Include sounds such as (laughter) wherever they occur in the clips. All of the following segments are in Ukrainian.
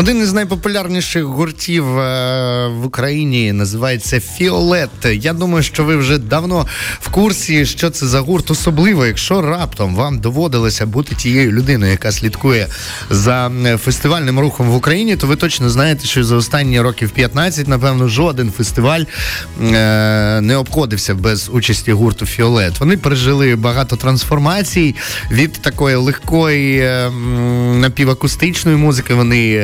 Один із найпопулярніших гуртів е, в Україні називається Фіолет. Я думаю, що ви вже давно в курсі, що це за гурт, особливо, якщо раптом вам доводилося бути тією людиною, яка слідкує за фестивальним рухом в Україні, то ви точно знаєте, що за останні років 15, напевно, жоден фестиваль е, не обходився без участі гурту Фіолет. Вони пережили багато трансформацій від такої легкої е, напівакустичної музики. Вони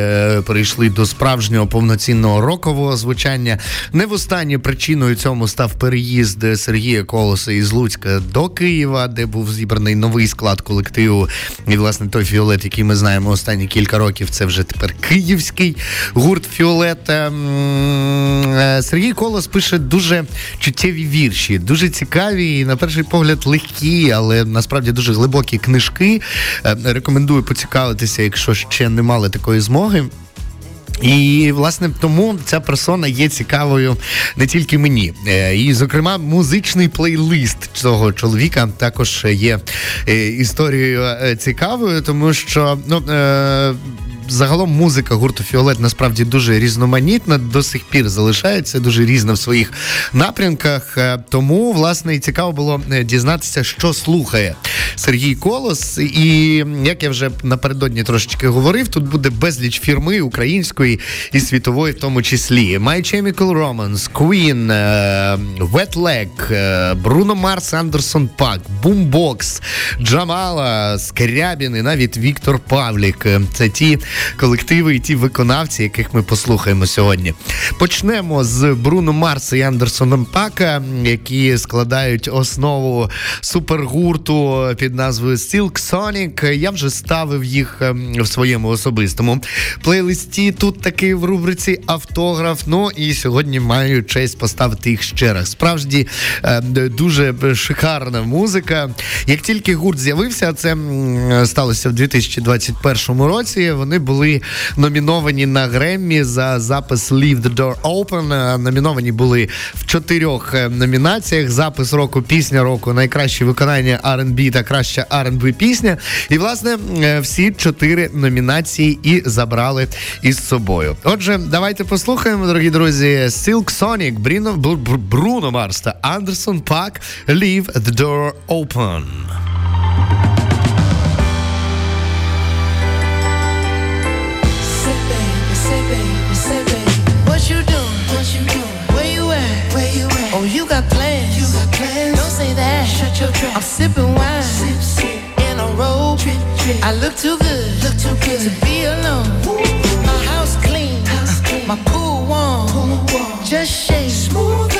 перейшли до справжнього повноцінного рокового звучання. Не в останнє причиною цьому став переїзд Сергія Колоса із Луцька до Києва, де був зібраний новий склад колективу. І власне той Фіолет, який ми знаємо останні кілька років, це вже тепер київський гурт Фіолет. Е, Сергій Колос пише дуже чуттєві вірші, дуже цікаві і на перший погляд легкі, але насправді дуже глибокі книжки. Е, рекомендую поцікавитися, якщо ще не мали такої змоги. І власне тому ця персона є цікавою не тільки мені. Е, і, зокрема, музичний плейлист цього чоловіка також є е, історією е, цікавою, тому що ну загалом музика гурту Фіолет насправді дуже різноманітна, до сих пір залишається дуже різна в своїх напрямках. Е, тому, власне, і цікаво було е, дізнатися, що слухає Сергій Колос. І як я вже напередодні трошечки говорив, тут буде безліч фірми української і світової, в тому числі My Chemical Romance, Queen, е, Wet Leg, Bruno Mars, Anderson Paak, Boombox, Джамала, Скрябін і навіть Віктор Павлік. Це ті колективи і ті виконавці, яких ми послухаємо сьогодні. Почнемо з Бруно Марса і Андерсоном Пака, які складають основу супергурту під назвою Silk Sonic. Я вже ставив їх ем, в своєму особистому плейлисті. Тут такий в рубриці автограф. Ну і сьогодні маю честь поставити їх ще раз. Справді ем, дуже шикарна музика. Як тільки гурт з'явився, це сталося в 2021 році. Вони були номіновані на Греммі за запис Leave the Door Open. Е, номіновані були в чотирьох е, номінаціях: запис року, пісня року, найкраще виконання R&B та краща R&B пісня. І власне е, всі чотири номінації і забрали із собою. Отже, давайте послухаємо, дорогі друзі, Silk Sonic, Бріно, Бруно Марс та Андерсон Пак Leave the Door Open. I'm sipping wine sip, sip. in a robe. Trip, trip. I look too good, look too good to be alone. Ooh. My house clean, house clean. my pool warm. pool warm. Just shake smooth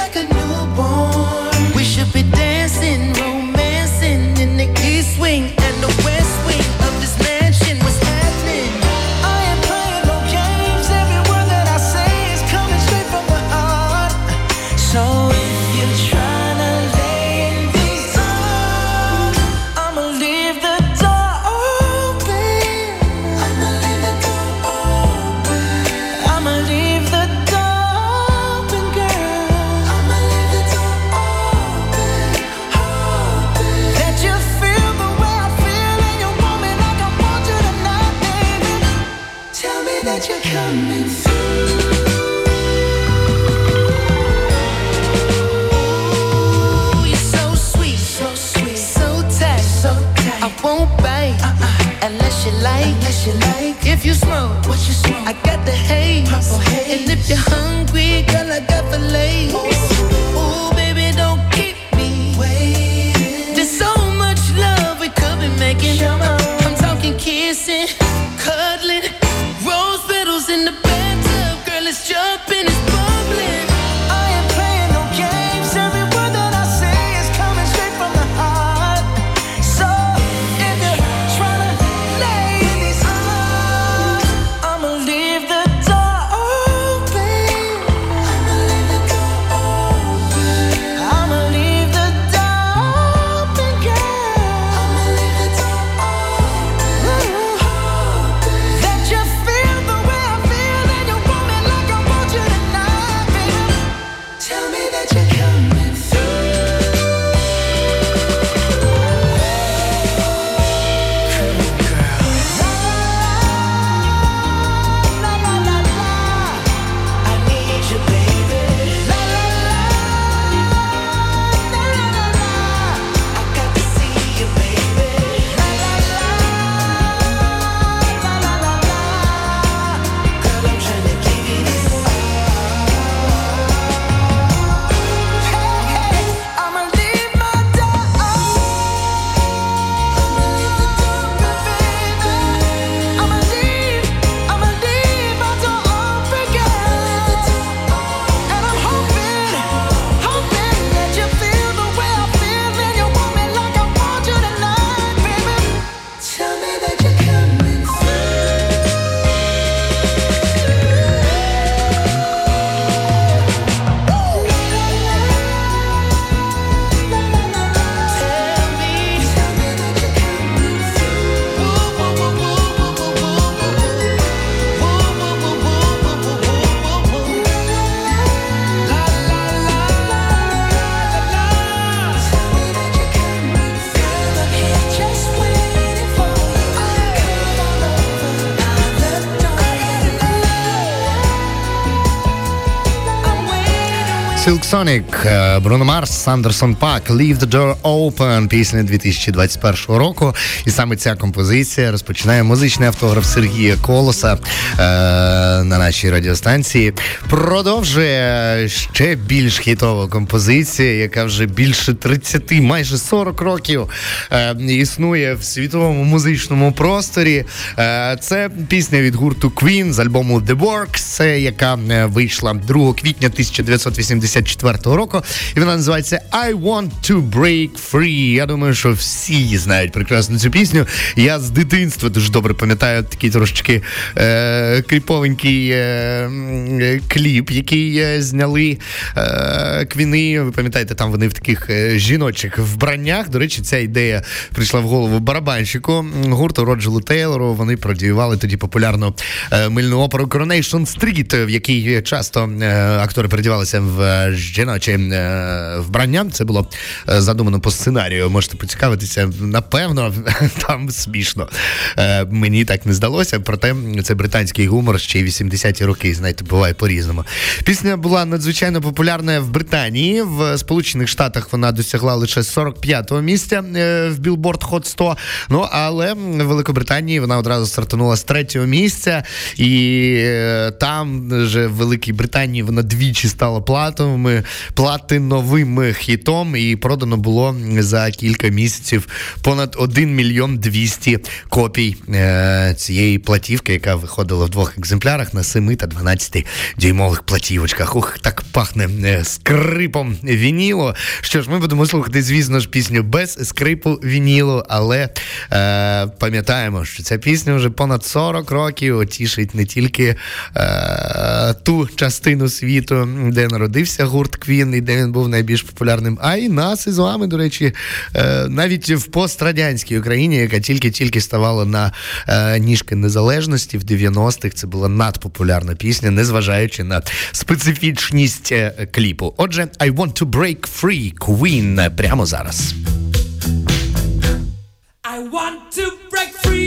Sonic, Бруно Марс, Сандерсон Пак, Leave the Door Open, пісня 2021 року. І саме ця композиція розпочинає музичний автограф Сергія Колоса е, на нашій радіостанції. Продовжує ще більш хітова композиція, яка вже більше 30, майже 40 років е, існує в світовому музичному просторі. Е, це пісня від гурту Queen з альбому The Works, яка е, вийшла 2 квітня 1984 року. І вона називається I Want to Break Free. Я думаю, що всі знають прекрасно цю пісню. Я з дитинства дуже добре пам'ятаю такий трошечки е, кріповенький е, кліп, який е, зняли е, квіни. Ви пам'ятаєте, там вони в таких е, жіночих вбраннях. До речі, ця ідея прийшла в голову барабанщику гурту Роджелу Тейлору. Вони продіювали тоді популярну е, мильну оперу Coronation Street, в якій часто е, актори передівалися в жіночі вбрання. Це було задумано по сценарію. Можете поцікавитися. Напевно, (laughs) там смішно. Мені так не здалося, проте це британський гумор ще й 80-ті роки. Знаєте, буває по-різному. Пісня була надзвичайно популярна в Британії. В Сполучених Штатах вона досягла лише 45-го місця в Billboard Hot 100. Ну але в Великобританії вона одразу стартанула з третього місця, і е, там же в Великій Британії вона двічі стала платовими, платиновим хітом, і продано було за кілька місяців понад 1 мільйон 200 копій е, цієї платівки, яка виходила в двох екземплярах на 7 та 12 дюймових платівочках. Ух, так пахне е, скрипом вінілу. Що ж, ми будемо слухати, звісно ж, пісню без скрипу вінілу, але е, пам'ятаємо, що ця пісня вже понад 40 років тішить не тільки е, ту частину світу, де народився гурт Квін і де він був найбільш популярним, а й нас із вами, до речі, е, навіть в пострадянській Україні, яка тільки-тільки ставала на е, ніжки незалежності в 90-х, це була надпопулярна пісня, незважаючи на специфічність е, кліпу. Отже, I want to break free Queen прямо зараз. I want to break free.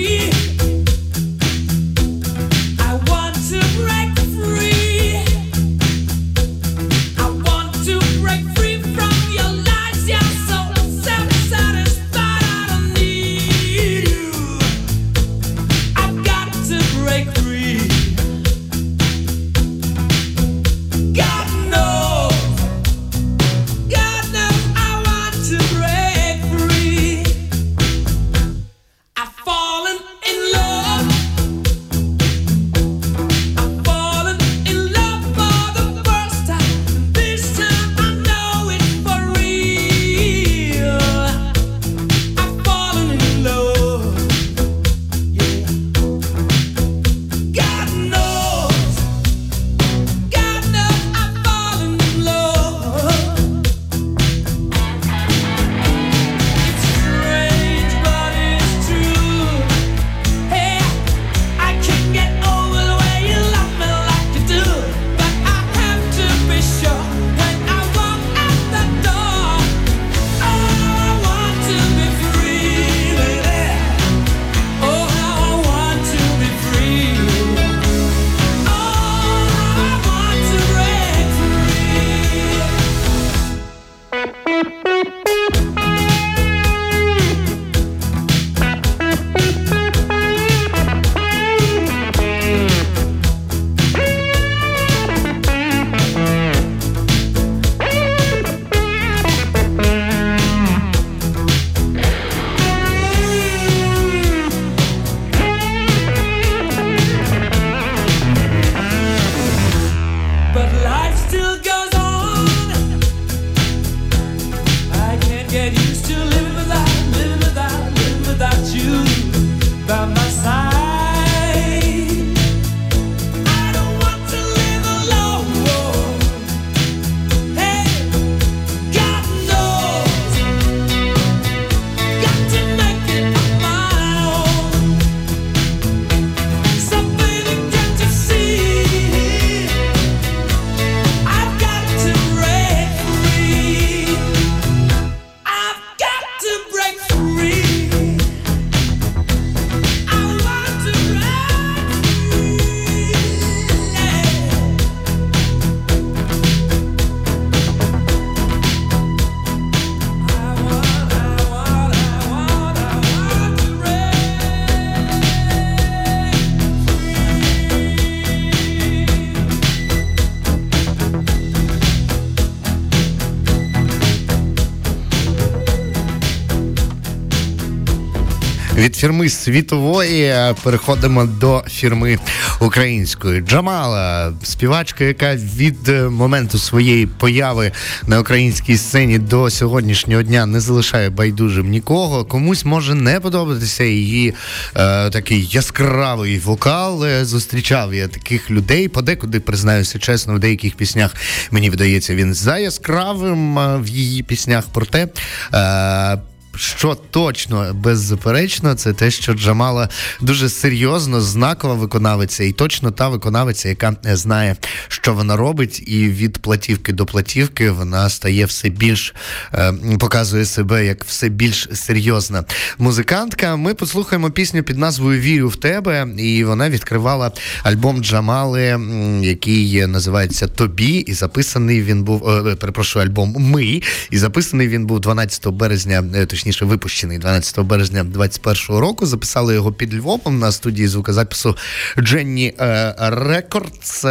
Фірми світової переходимо до фірми української. Джамала, співачка, яка від моменту своєї появи на українській сцені до сьогоднішнього дня не залишає байдужим нікого. Комусь може не подобатися її е, такий яскравий вокал. Зустрічав я таких людей. Подекуди признаюся чесно, в деяких піснях мені видається він за яскравим в її піснях. Проте. Е, що точно беззаперечно, це те, що Джамала дуже серйозно знакова виконавиця, і точно та виконавиця, яка знає, що вона робить, і від платівки до платівки вона стає все більш е, показує себе як все більш серйозна музикантка. Ми послухаємо пісню під назвою Вірю в тебе, і вона відкривала альбом Джамали, який називається Тобі, і записаний він був е, перепрошую альбом Ми, і записаний він був 12 березня, е, точніше випущений 12 березня 2021 року. Записали його під Львовом на студії звукозапису Дженні Рекордс.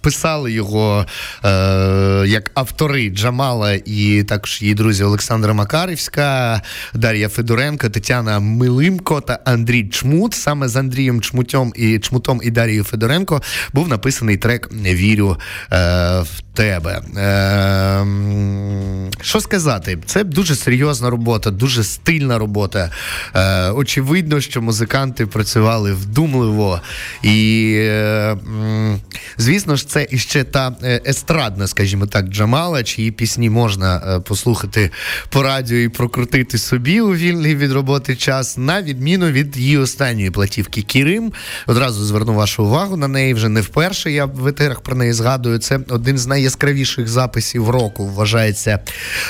Писали його е, як автори Джамала і також її друзі Олександра Макарівська, Дар'я Федоренко, Тетяна Милимко та Андрій Чмут. Саме з Андрієм Чмутом і Чмутом і Дарією Федоренко був написаний трек Вірю е, в тебе. Е, Що сказати? Це дуже серйозна робота, дуже стильна робота. Е, Очевидно, що музиканти працювали вдумливо і, е, звісно ж, це іще та е, естрадна, скажімо так, Джамала, чиї пісні можна е, послухати по радіо і прокрутити собі у вільний від роботи час, на відміну від її останньої платівки Кірим. Одразу зверну вашу увагу на неї вже не вперше. Я в етерах про неї згадую. Це один з найяскравіших записів року. Вважається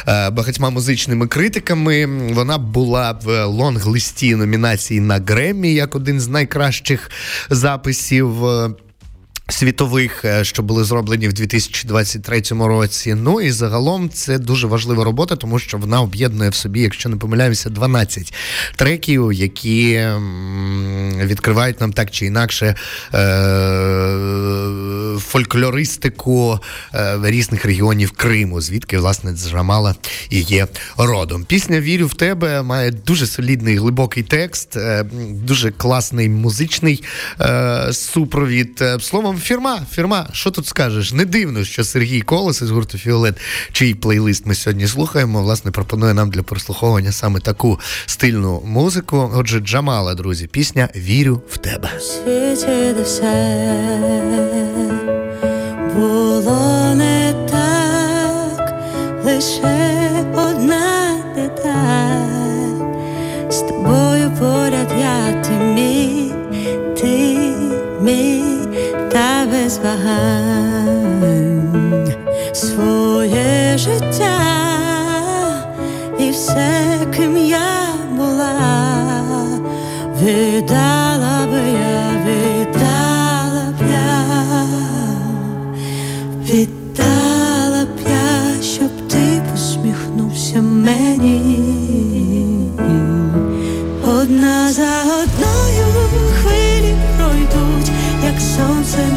е, багатьма музичними критиками. Вона була в лонг-листі номінації на Греммі як один з найкращих записів. Світових, е, що були зроблені в 2023 році. Ну і загалом це дуже важлива робота, тому що вона об'єднує в собі, якщо не помиляюся, 12 треків, які відкривають нам так чи інакше е- фольклористику е- різних регіонів Криму, звідки власне Джамала і є родом. Пісня Вірю в тебе має дуже солідний глибокий текст, дуже класний музичний супровід. Словом фірма, фірма, що тут скажеш? Не дивно, що Сергій Колос із гурту Фіолет, чий плейлист ми сьогодні слухаємо, власне, пропонує нам для прослуховування саме таку стильну музику. Отже, Джамала, друзі, пісня Вірю в тебе. Було не так, лише одна деталь. З тобою поряд я ти мій, ти мій та без вагань. Своє життя і все, ким я була, віддала би я, віддала б я, віддала б я, щоб ти посміхнувся мені. Одна за як сонце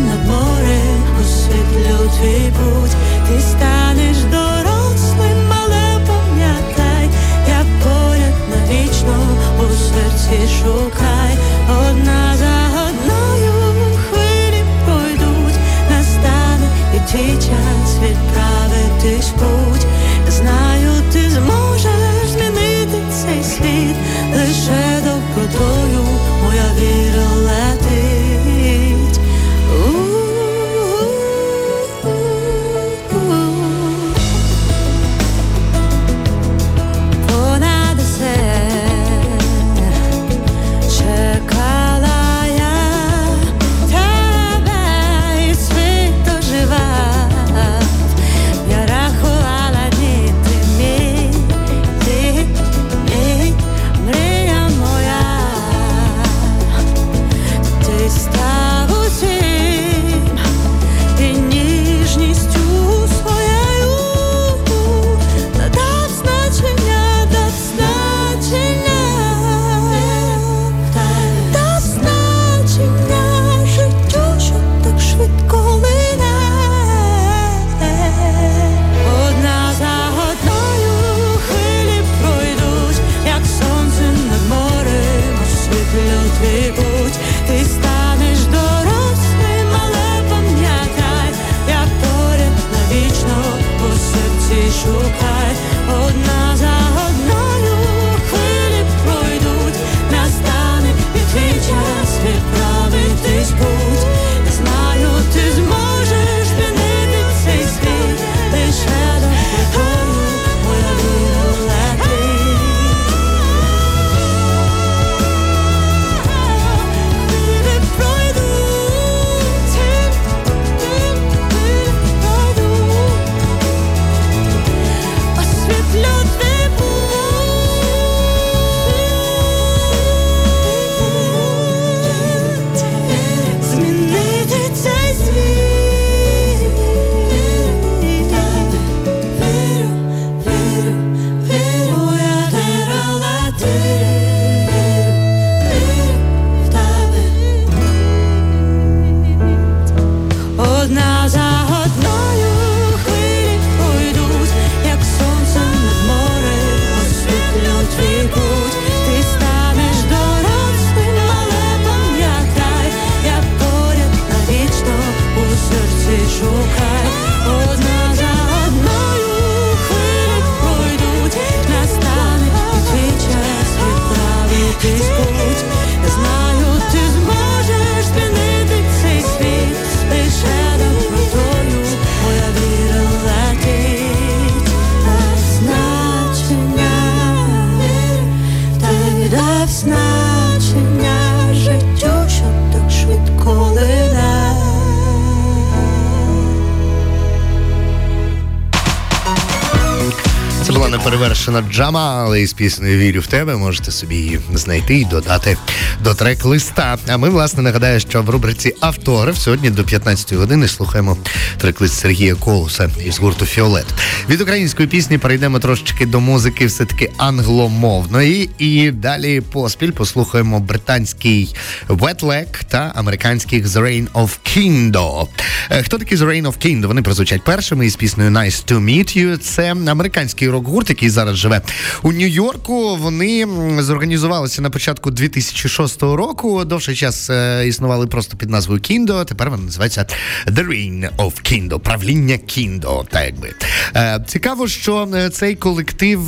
неперевершена Джамала із піснею Вірю в тебе. Можете собі її знайти і додати до трек-листа. А ми, власне, нагадаю, що в рубриці Автограф сьогодні до 15 години слухаємо трек-лист Сергія Колуса із гурту Фіолет. Від української пісні перейдемо трошечки до музики, все-таки англомовної. І далі поспіль послухаємо британський Wet Leg та американських The Reign of Kindo. Е, Хто такі The Reign of Kindo? Вони прозвучать першими із піснею Nice to Meet You. Це американський рок-гурт, який зараз живе у Нью-Йорку. Вони зорганізувалися на початку 2006 року. Довший час е, існували просто під назвою Кіндо. Тепер вона називається The Reign of Kindo, правління Кіндо. Так якби е, цікаво, що е, цей колектив.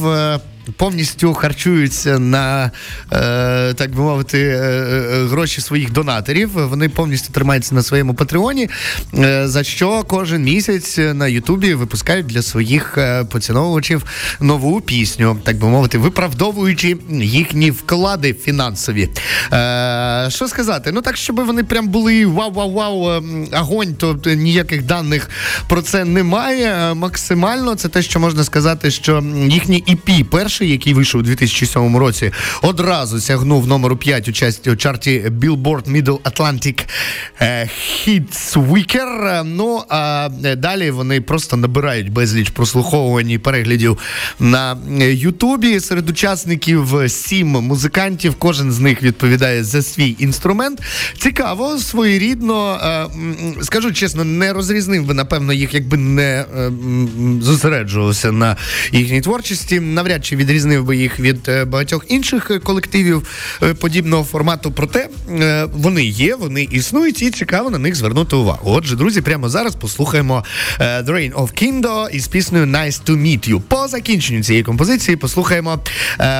Повністю харчуються на, е, так би мовити, е, е, гроші своїх донаторів. Вони повністю тримаються на своєму патреоні, е, за що кожен місяць на Ютубі випускають для своїх поціновувачів нову пісню, так би мовити, виправдовуючи їхні вклади фінансові. Е, що сказати? Ну так, щоб вони прям були вау-вау-вау, огонь, то ніяких даних про це немає. Максимально це те, що можна сказати, що їхній EP перший, який вийшов у 2007 році, одразу сягнув номеру 5 у часті у чарті Billboard Middle Atlantic е, Hits Weeker. Ну а е, далі вони просто набирають безліч прослуховувань і переглядів на е, Ютубі. Серед учасників сім музикантів. Кожен з них відповідає за свій інструмент. Цікаво, своєрідно. Скажу чесно, не розрізнив би, напевно, їх, якби не зосереджувався на їхній творчості. Навряд чи відрізнив би їх від е, багатьох інших е, колективів е, подібного формату. Проте вони є, вони існують, і цікаво на них звернути увагу. Отже, друзі, прямо зараз послухаємо The Reign of Kindo із піснею Nice to Meet You. По закінченню цієї композиції послухаємо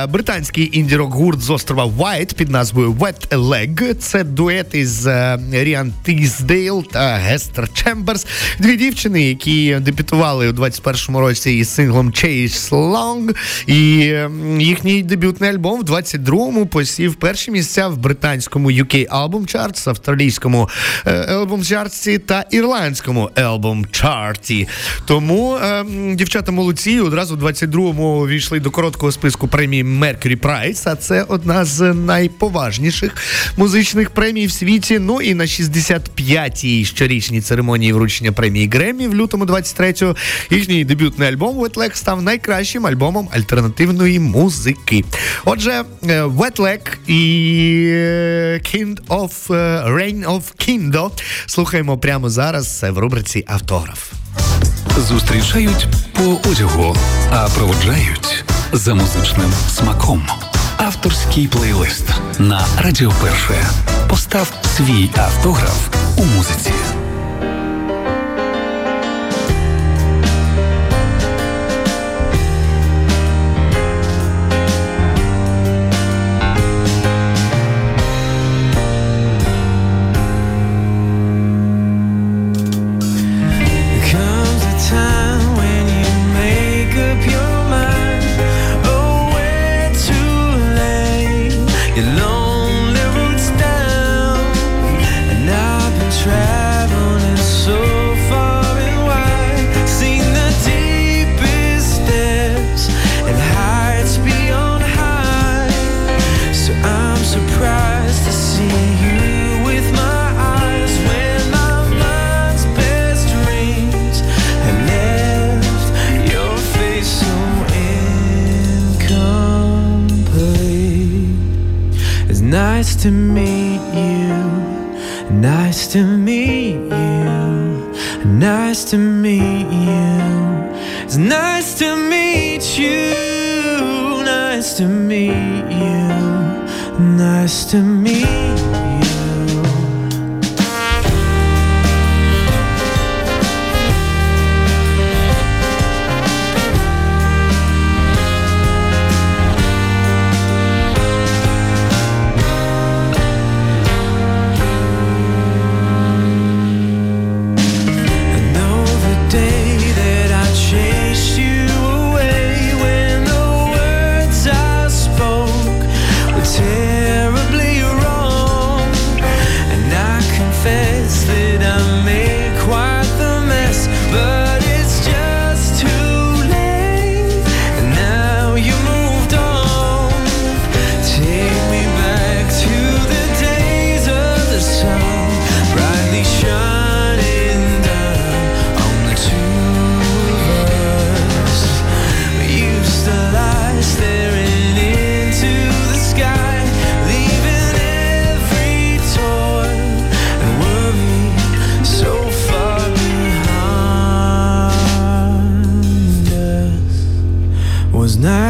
британський інді-рок гурт з острова Вайт під назвою Wet Leg. Це дует із Ріан Тіздейл та Гестер Чемберс. Дві дівчини, які дебютували у 21-му році із синглом Chase Long. І е, їхній дебютний альбом в 22-му посів перші місця в британському UK Album Charts, австралійському е, Album Charts та ірландському Album Charts. Тому е, дівчата молодці одразу в 22-му війшли до короткого списку премії Mercury Prize, а це одна з найповажніших музичних премій в світі. Ну і на 65-й щорічній церемонії вручення премії Греммі в лютому 23-го їхній дебютний альбом Wet Leg став найкращим альбомом альтернативної музики. Отже, е, Wet Leg і е, Kind of е, Reign of Kindo слухаємо прямо зараз в рубриці Автограф. Зустрічають по одягу, а проводжають за музичним смаком. Авторський плейлист на Радіо Перше. Постав свій автограф у музиці.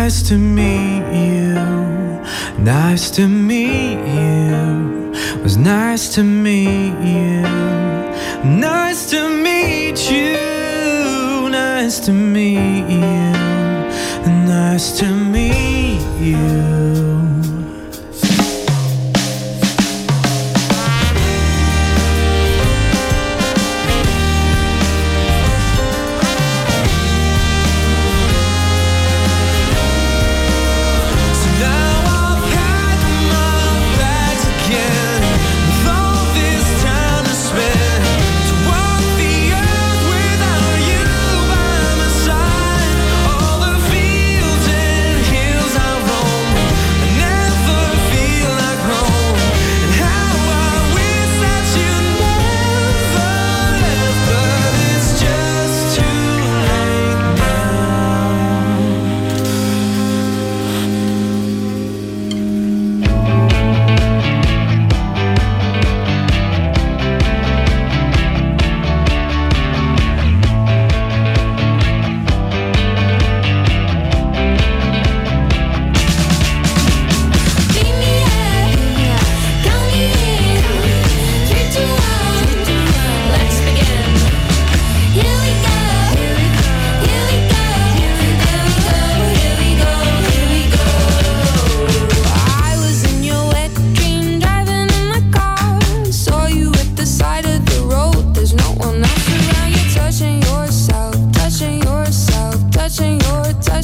To meet you. Nice to meet you. Was nice to meet you. Nice to meet you. Nice to meet you. Nice to meet you.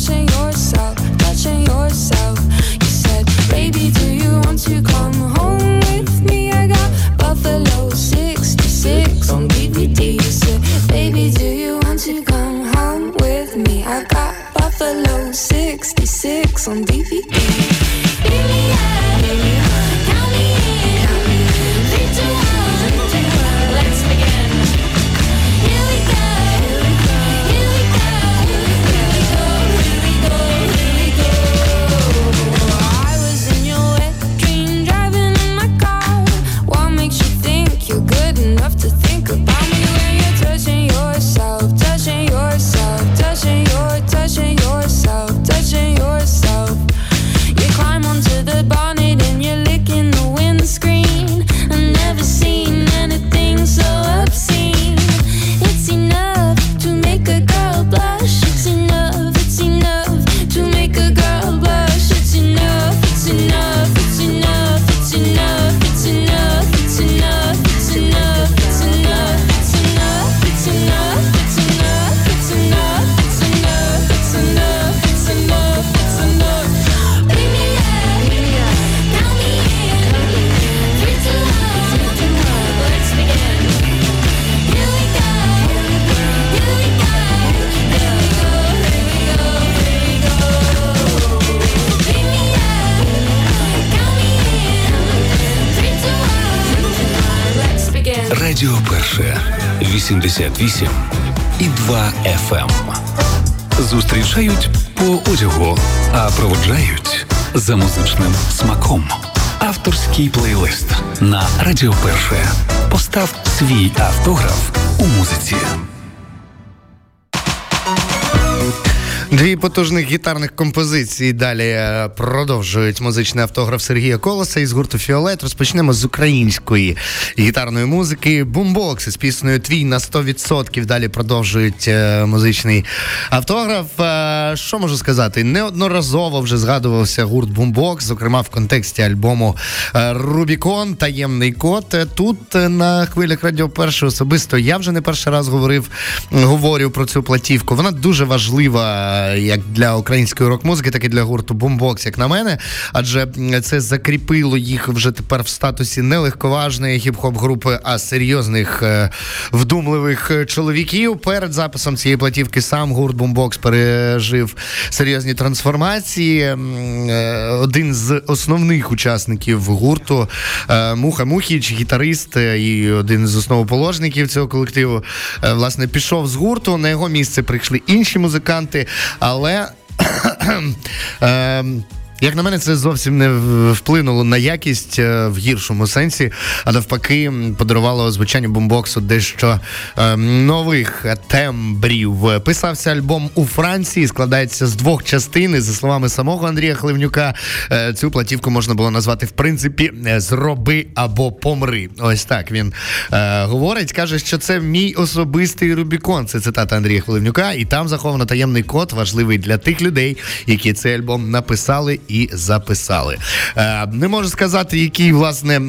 Touching yourself, touching yourself, Перше 88 і 2 FM. Зустрічають по одягу, а проводжають за музичним смаком. Авторський плейлист на Радіо Перше. Постав свій автограф у музиці. Дві потужних гітарних композиції далі е, продовжують музичний автограф Сергія Колоса із гурту Фіолет. Розпочнемо з української гітарної музики. Бумбокс із піснею Твій на 100%. Далі продовжують е, музичний автограф. Е, Що можу сказати? Неодноразово вже згадувався гурт Бумбокс, зокрема в контексті альбому Рубікон Таємний код. Тут на хвилях радіо перше особисто я вже не перший раз говорив, говорю про цю платівку. Вона дуже важлива як для української рок-музики, так і для гурту Бумбокс, як на мене. Адже це закріпило їх вже тепер в статусі не легковажної хіп-хоп групи, а серйозних е, вдумливих е, чоловіків. Перед записом цієї платівки сам гурт Бумбокс пережив серйозні трансформації. Е, Один з основних учасників гурту Муха Мухіч, гітарист і один з основоположників цього колективу, власне, пішов з гурту. На його місце прийшли інші музиканти, але. (clears throat) Як на мене, це зовсім не вплинуло на якість е, в гіршому сенсі, а навпаки, подарувало звучанню бумбоксу дещо е, нових тембрів. Писався альбом у Франції, складається з двох частин. І, за словами самого Андрія Хливнюка, е, цю платівку можна було назвати в принципі е, зроби або помри. Ось так він е, говорить. Каже, що це мій особистий Рубікон. Це цитата Андрія Хливнюка, і там заховано таємний код, важливий для тих людей, які цей альбом написали і записали. Е, не можу сказати, який власне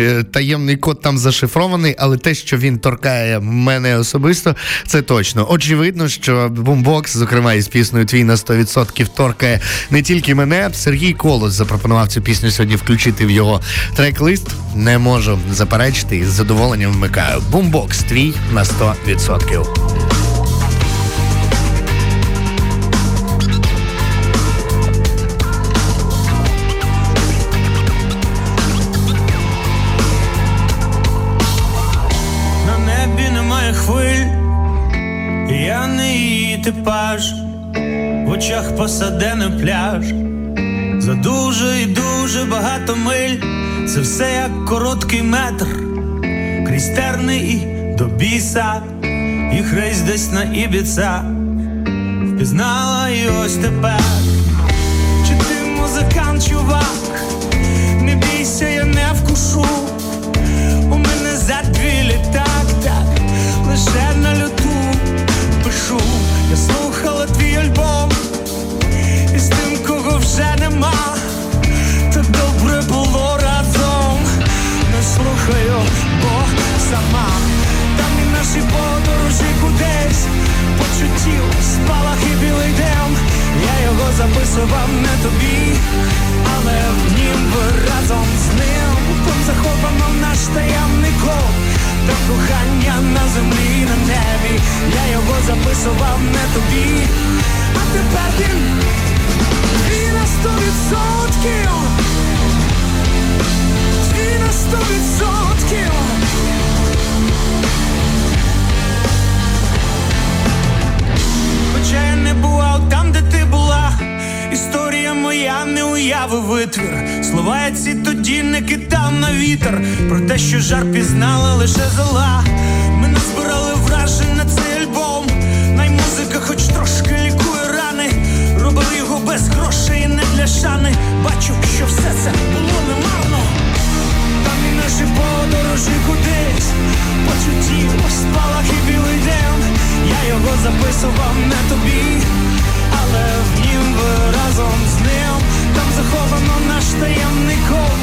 е, таємний код там зашифрований, але те, що він торкає мене особисто, це точно. Очевидно, що бумбокс, зокрема із піснею Твій на 100% торкає не тільки мене. Сергій Колос запропонував цю пісню сьогодні включити в його трек-лист. Не можу заперечити і з задоволенням вмикаю. Бумбокс твій на 100%. Типаж, в очах посадений пляж. За дуже і дуже багато миль, це все як короткий метр, крізь терни і до біса, їх рейс десь на ібіца, впізнала і ось тепер. Чи ти музикант, чувак? Не бійся, я не вкушу. У мене задві літак, так, лише на люту вже нема, так добре було разом. Не слухаю, бо сама. Там і наші подорожі кудись, почуттів, спалах і білий дем. Я його записував не тобі, але в нім разом з ним. Там заховано наш таємний код та кохання на землі на небі. Я його записував не тобі, а тепер він сто відсотків. Твій на сто відсотків. Хоча я не бував там, де ти була. Історія моя не уяви витвір. Тоді не кидав на вітер. Про те, що жар пізнала лише зола. Ми назбирали вражень шани. Бачу, що все це було немарно. Там і наші подорожі кудись. Почуттів, спалах і білий день. Я його записував не тобі Але в нім ви разом з ним. Там заховано наш таємний код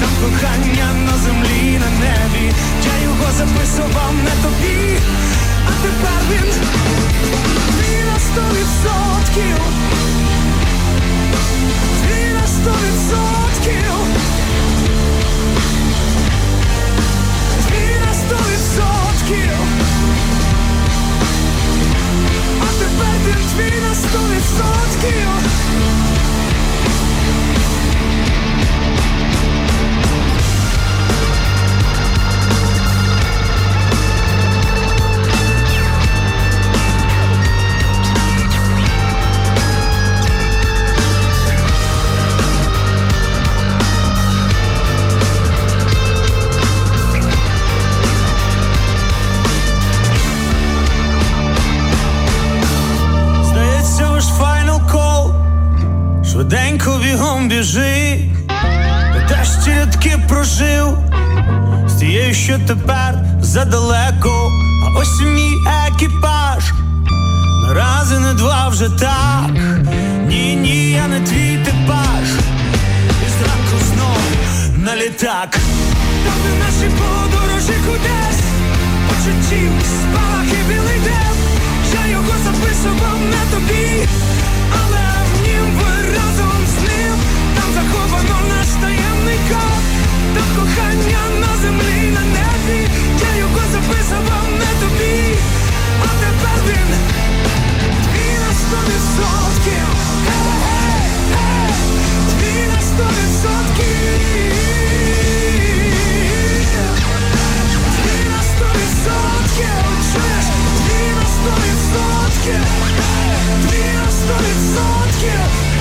Там кохання на землі на небі. Я його записував не тобі. А тепер він Твій на сто відсотків Твій на сто відсотків біжи Я теж ці рядки прожив? З тією, що тепер задалеко. А ось мій екіпаж. Нарази не два вже так. Ні, ні, я не твій типаж. І зранку знов на літак. Там де наші подорожі кудись. Почуттів, спалах і білий дем Я його записував не тобі Та кохання на землі, на небі, я його записував не тобі, а тепер він Твій на сто відсотків, Твій на сто відсотків, Твій на сто відсотків, чуєш, Твій на сто відсотків, Твій на сто відсотків.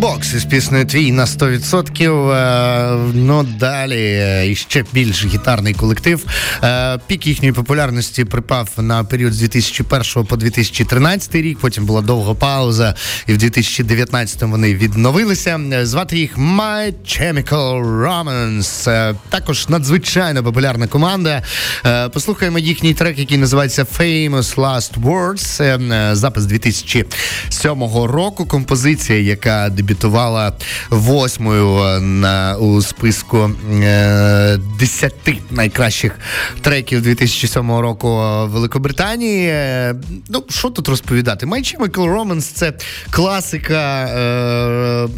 Бумбокс із піснею твій на 100%. Е, Ну далі е, іще більш гітарний колектив. Е, Пік їхньої популярності припав на період з 2001 по 2013 рік. Потім була довга пауза, і в 2019 вони відновилися. Звати їх My Chemical Romance. Також надзвичайно популярна команда. Послухаємо їхній трек, який називається Famous Last Words. Запис 2007 року. Композиція, яка дебютувала восьмою е, на у списку е, 10 найкращих треків 2007 року Великобританії. Е, Ну, що тут розповідати? My Chemical Romance – це класика е,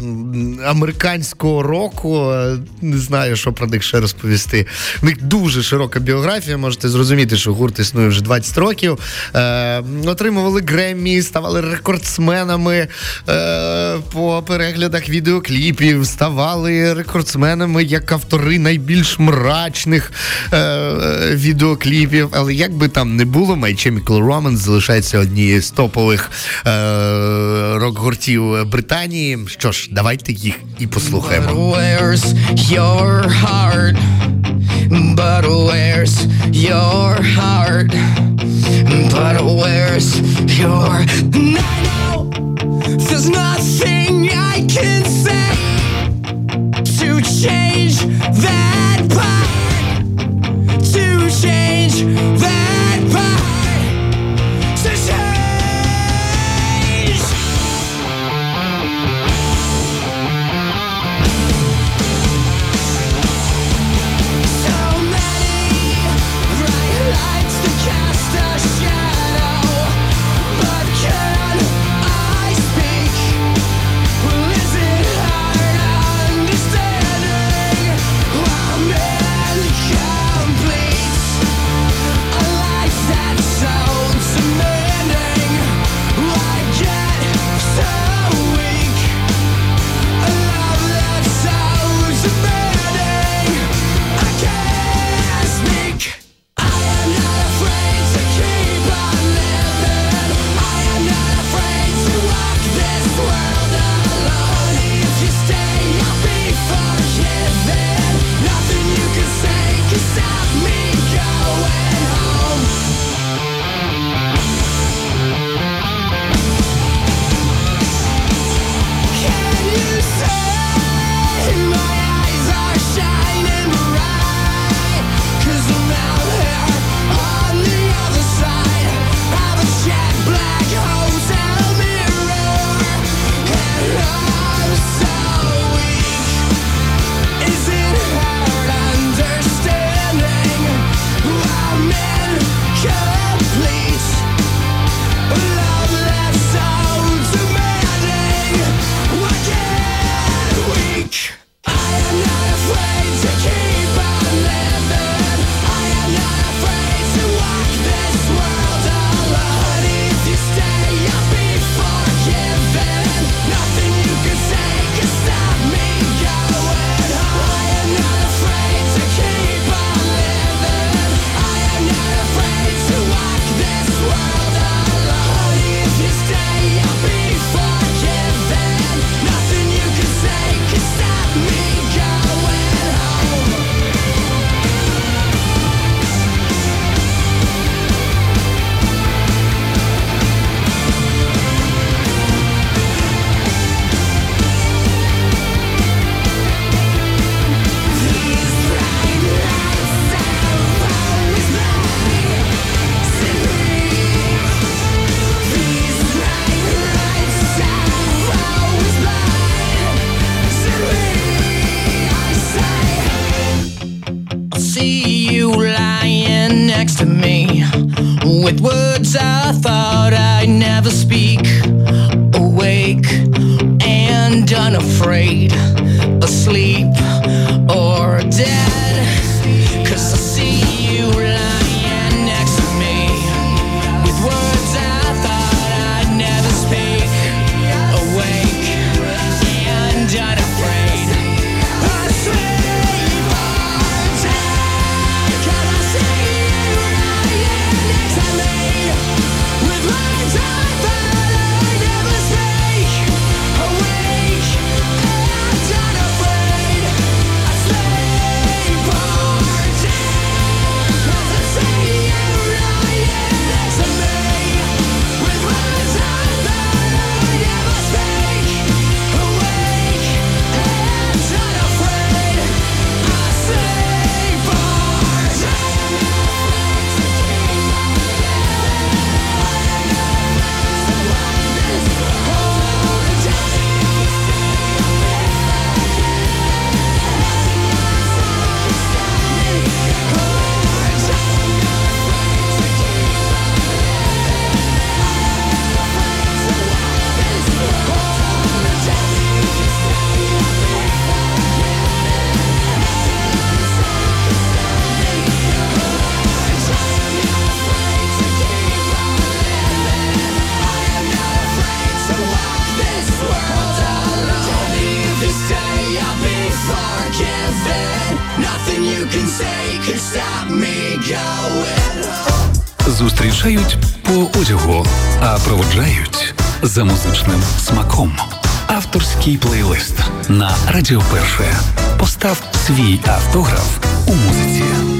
американського року. Не знаю, що про них ще розповісти. У них дуже широка біографія. Можете зрозуміти, що гурт існує вже 20 років. Е, отримували Греммі, ставали рекордсменами е, по переглядах відеокліпів, ставали рекордсменами як автори найбільш мрачних е, е, відеокліпів. Але як би там не було, My Chemical Romance залишається однією з топових е, рок-гуртів Британії. Що ж, давайте їх і послухаємо. But where's your heart? But where's your heart? But where's your I know there's nothing change that part. To change that а за музичним смаком. Авторський плейлист на Радіо Перше. Постав свій автограф у музиці.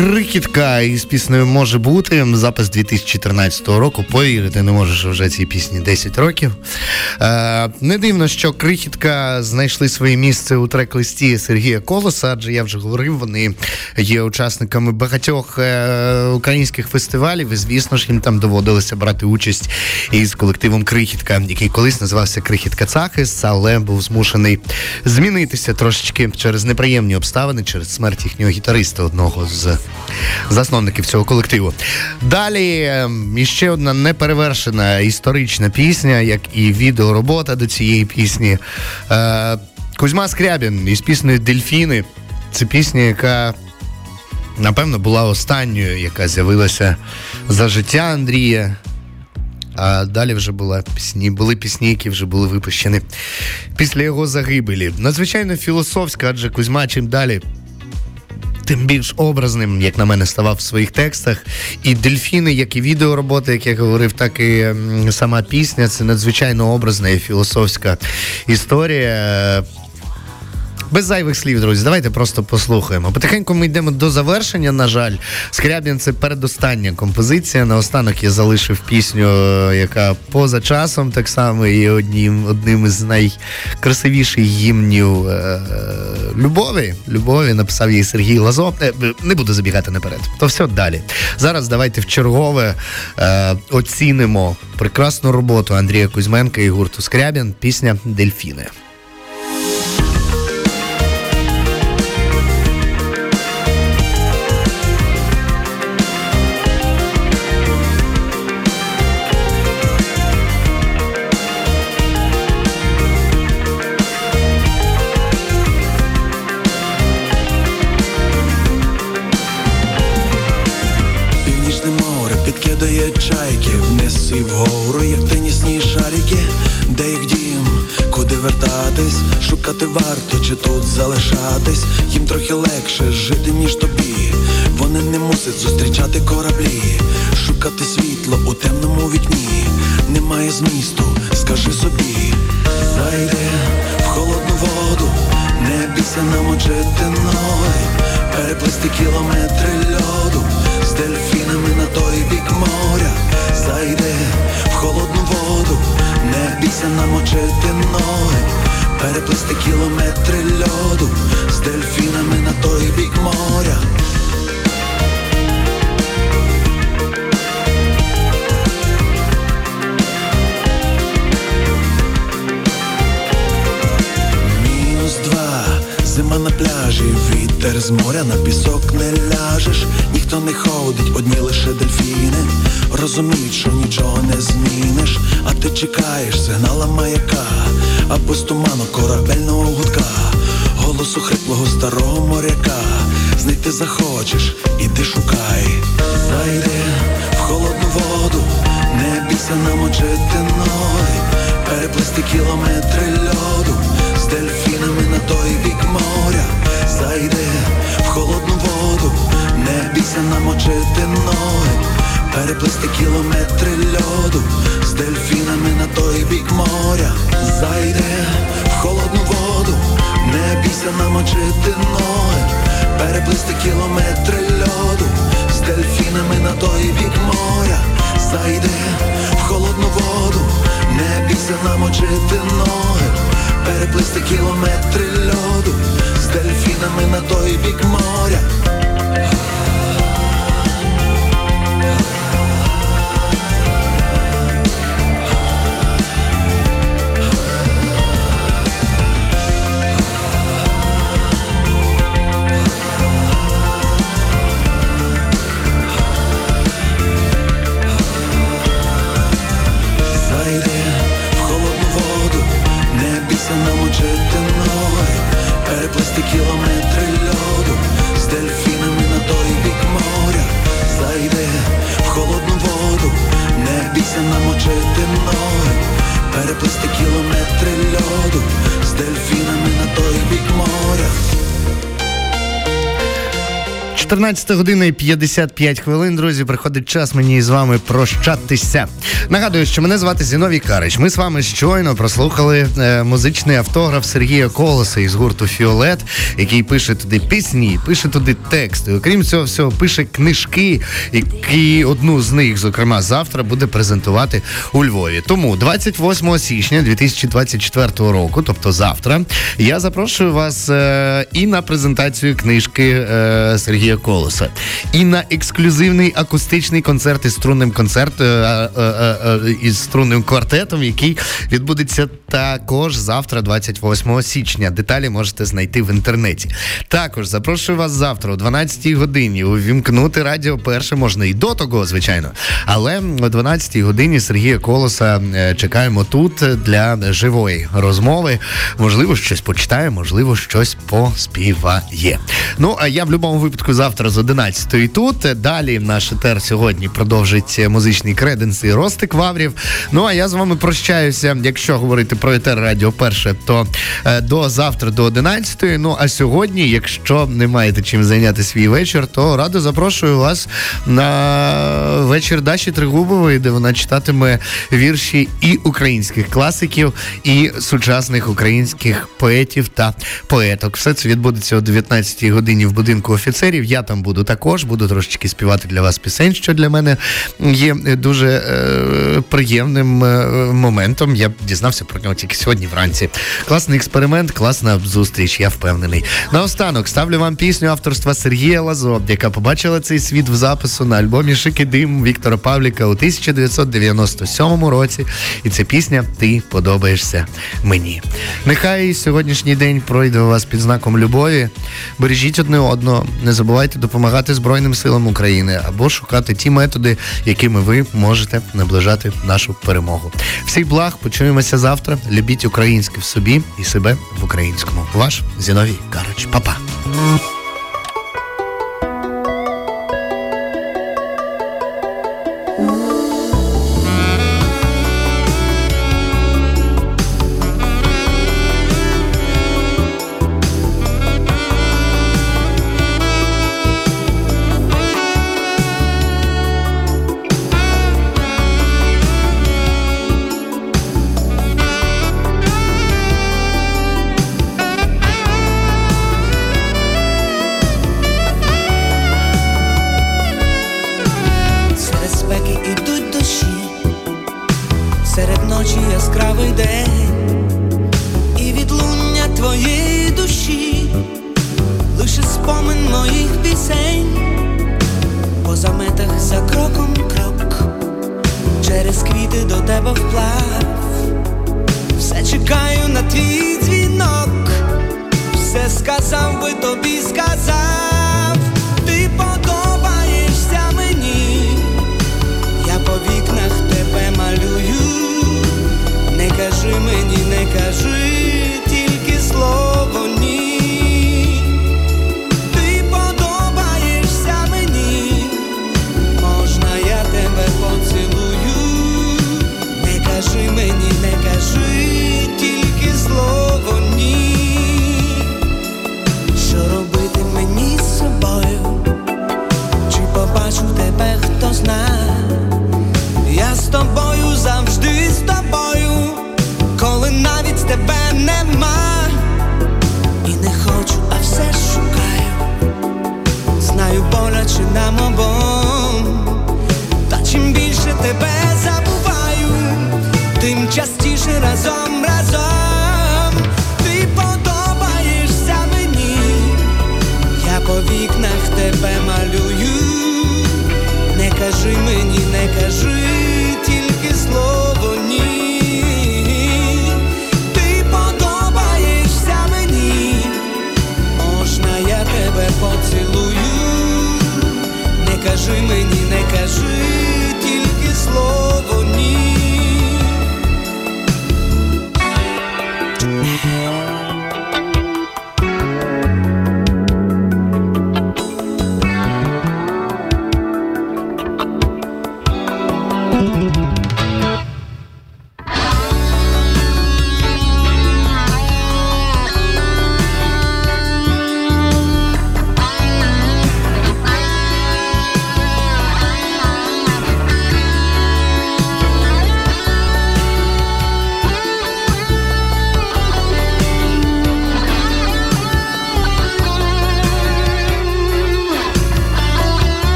Крикітка із піснею може бути. Запис 2014 року. Повірити не можеш вже цій пісні 10 років. Е, не дивно, що Крихітка знайшли своє місце у трек-листі Сергія Колоса, адже я вже говорив, вони є учасниками багатьох е, українських фестивалів. І звісно ж, їм там доводилося брати участь із колективом Крихітка, який колись називався Крихітка Цахис, але був змушений змінитися трошечки через неприємні обставини, через смерть їхнього гітариста, одного з засновників цього колективу. Далі ем, іще одна неперевершена історична пісня, як і відеоробота до цієї пісні. Е, Кузьма Скрябін із піснею Дельфіни. Це пісня, яка напевно була останньою, яка з'явилася за життя Андрія. А далі вже була пісні, були пісні, які вже були випущені після його загибелі. Надзвичайно філософська, адже Кузьма чим далі. Тим більш образним, як на мене, ставав в своїх текстах. І дельфіни, як і відеороботи, як я говорив, так і сама пісня це надзвичайно образна і філософська історія. Без зайвих слів, друзі, давайте просто послухаємо. Потихеньку ми йдемо до завершення. На жаль, Скрябін це передостання композиція. Наостанок я залишив пісню, е, яка поза часом так само є одним, одним із найкрасивіших гімнів е, любові. Любові написав її Сергій Лазо. Е, не буду забігати наперед. То все далі. Зараз давайте в чергове оцінимо прекрасну роботу Андрія Кузьменка і гурту Скрябін. Пісня Дельфіни. Де їх дім, куди вертатись, шукати варто чи тут залишатись, їм трохи легше жити, ніж тобі. Вони не мусять зустрічати кораблі, шукати світло у темному вікні. Немає змісту, скажи собі, зайди в холодну воду, не бійся намочити ноги, переплисти кілометри льоду. З дельфінами на той бік моря. Зайди в холодну воду, не бійся намочити ноги, переплисти кілометри льоду з дельфінами на той бік моря. З моря на пісок не ляжеш, ніхто не ходить, одні лише дельфіни. Розуміють, що нічого не зміниш, а ти чекаєш сигнала маяка, або з туману корабельного гудка, голосу хриплого старого моряка. Знайти захочеш, іди шукай, зайди в холодну воду, не бійся намочити ноги, переплисти кілометри льоду дельфінами на той бік моря. Зайди в холодну воду, не бійся намочити ноги, переплисти кілометри льоду з дельфінами на той бік моря. Зайди в холодну воду, не бійся намочити ноги, переплисти кілометри льоду з дельфінами на той бік моря. Зайди в холодну воду, не бійся намочити ноги, переплисти кілометри льоду з дельфінами на той бік моря. 14 година і 55 хвилин, друзі. Приходить час мені з вами прощатися. Нагадую, що мене звати Зіновій Карич. Ми з вами щойно прослухали е, музичний автограф Сергія Колоса із гурту Фіолет, який пише туди пісні, пише туди тексти. Окрім цього всього, пише книжки, які одну з них, зокрема, завтра буде презентувати у Львові. Тому 28 січня 2024 року, тобто завтра, я запрошую вас е, і на презентацію книжки е, Сергія Колоса, і на ексклюзивний акустичний концерт із струнним концерт е, е, е, із струнним квартетом, який відбудеться також завтра, 28 січня. Деталі можете знайти в інтернеті. Також запрошую вас завтра о 12-й годині увімкнути радіо перше можна і до того, звичайно. Але о 12-й годині Сергія Колоса чекаємо тут для живої розмови. Можливо, щось почитає, можливо, щось поспіває. Ну а я в будь-якому випадку завтра. Завтра з 11 тут. Далі наш етер сьогодні продовжить музичний креденс і Ростик Ваврів. Ну а я з вами прощаюся. Якщо говорити про етер Радіо Перше, то е, до завтра до 11. Ну а сьогодні, якщо не маєте чим зайняти свій вечір, то радо запрошую вас на вечір Даші Тригубової, де вона читатиме вірші і українських класиків, і сучасних українських поетів та поеток. Все це відбудеться о 19-й годині в будинку офіцерів. Я там буду також, буду трошечки співати для вас пісень, що для мене є дуже е, приємним е, моментом. Я дізнався про нього тільки сьогодні вранці. Класний експеримент, класна зустріч, я впевнений. Наостанок ставлю вам пісню авторства Сергія Лазо, яка побачила цей світ в запису на альбомі Шики Дим Віктора Павліка у 1997 році. І ця пісня Ти подобаєшся мені. Нехай сьогоднішній день пройде у вас під знаком любові. Бережіть одне одного, не забувайте допомагати Збройним силам України або шукати ті методи, якими ви можете наближати нашу перемогу. Всіх благ, почуємося завтра. Любіть українське в собі і себе в українському. Ваш Зіновій Карач. Па-па.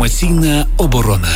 Інформаційна оборона.